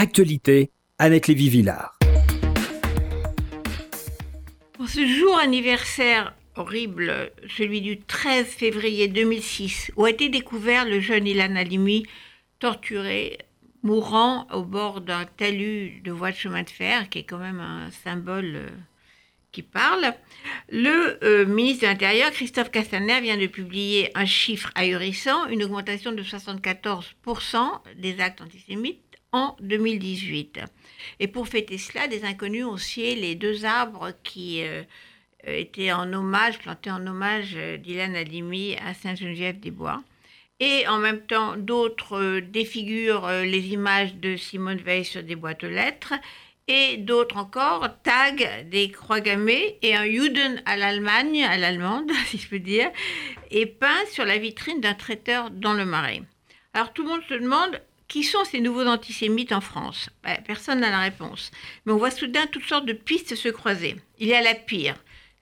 Actualité, Annette Lévy-Villard. Pour ce jour anniversaire horrible, celui du 13 février 2006, où a été découvert le jeune Ilan Halimi torturé, mourant au bord d'un talus de voie de chemin de fer, qui est quand même un symbole euh, qui parle. Le euh, ministre de l'Intérieur, Christophe Castaner, vient de publier un chiffre ahurissant, une augmentation de 74% des actes antisémites en 2018. Et pour fêter cela, des inconnus ont scié les deux arbres qui euh, étaient en hommage, plantés en hommage d'Ilan Halimi à Sainte-Geneviève-des-Bois. Et en même temps, d'autres euh, défigurent euh, les images de Simone Veil sur des boîtes aux lettres. Et d'autres encore taguent des croix gammées et un Juden à l'Allemagne, à l'allemande, si je peux dire, et peint sur la vitrine d'un traiteur dans le Marais. Alors tout le monde se demande qui sont ces nouveaux antisémites en France? Ben, Personne n'a la réponse. Mais on voit soudain toutes sortes de pistes se croiser. Il y a la pire,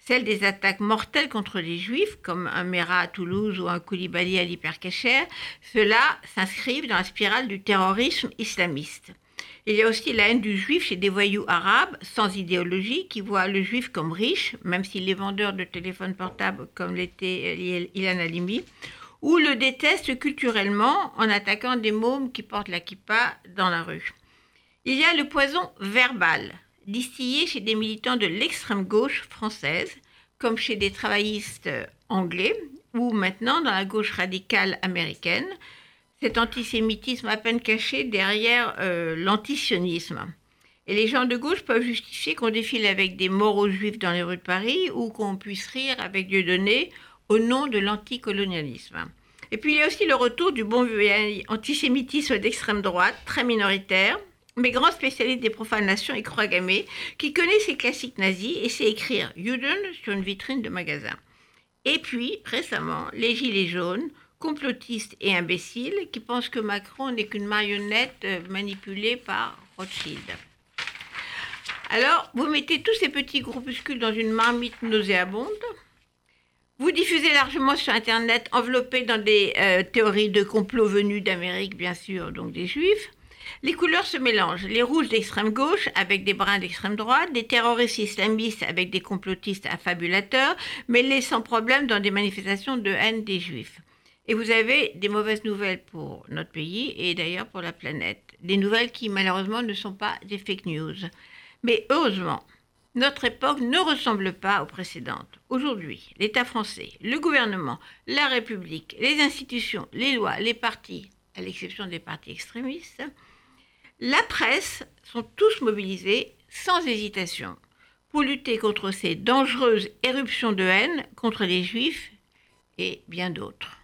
celle des attaques mortelles contre les juifs, comme un Mera à Toulouse ou un Koulibaly à l'hypercacher, cela s'inscrivent dans la spirale du terrorisme islamiste. Il y a aussi la haine du juif chez des voyous arabes sans idéologie qui voient le juif comme riche, même s'il est vendeur de téléphones portables comme l'était Ilan Halimi, ou le détestent culturellement en attaquant des mômes qui portent la kippa dans la rue. Il y a le poison verbal, distillé chez des militants de l'extrême gauche française, comme chez des travaillistes anglais, ou maintenant dans la gauche radicale américaine, cet antisémitisme à peine caché derrière euh, l'antisionisme. Et les gens de gauche peuvent justifier qu'on défile avec des morts aux juifs dans les rues de Paris ou qu'on puisse rire avec Dieudonné au nom de l'anticolonialisme. Et puis il y a aussi le retour du bon vieux antisémitisme d'extrême droite, très minoritaire, mais grand spécialiste des profanations et croix gammées, qui connaît ses classiques nazis et sait écrire Juden sur une vitrine de magasin. Et puis, récemment, les Gilets jaunes, complotistes et imbéciles, qui pensent que Macron n'est qu'une marionnette euh, manipulée par Rothschild. Alors, vous mettez tous ces petits groupuscules dans une marmite nauséabonde, vous diffusez largement sur Internet, enveloppé dans des euh, théories de complot venues d'Amérique, bien sûr, donc des juifs, les couleurs se mélangent. Les rouges d'extrême gauche avec des bruns d'extrême droite, des terroristes islamistes avec des complotistes affabulateurs, mêlés sans problème dans des manifestations de haine des juifs. Et vous avez des mauvaises nouvelles pour notre pays et d'ailleurs pour la planète. Des nouvelles qui malheureusement ne sont pas des fake news. Mais heureusement, notre époque ne ressemble pas aux précédentes. Aujourd'hui, l'État français, le gouvernement, la République, les institutions, les lois, les partis, à l'exception des partis extrémistes, la presse sont tous mobilisés sans hésitation pour lutter contre ces dangereuses éruptions de haine contre les juifs et bien d'autres.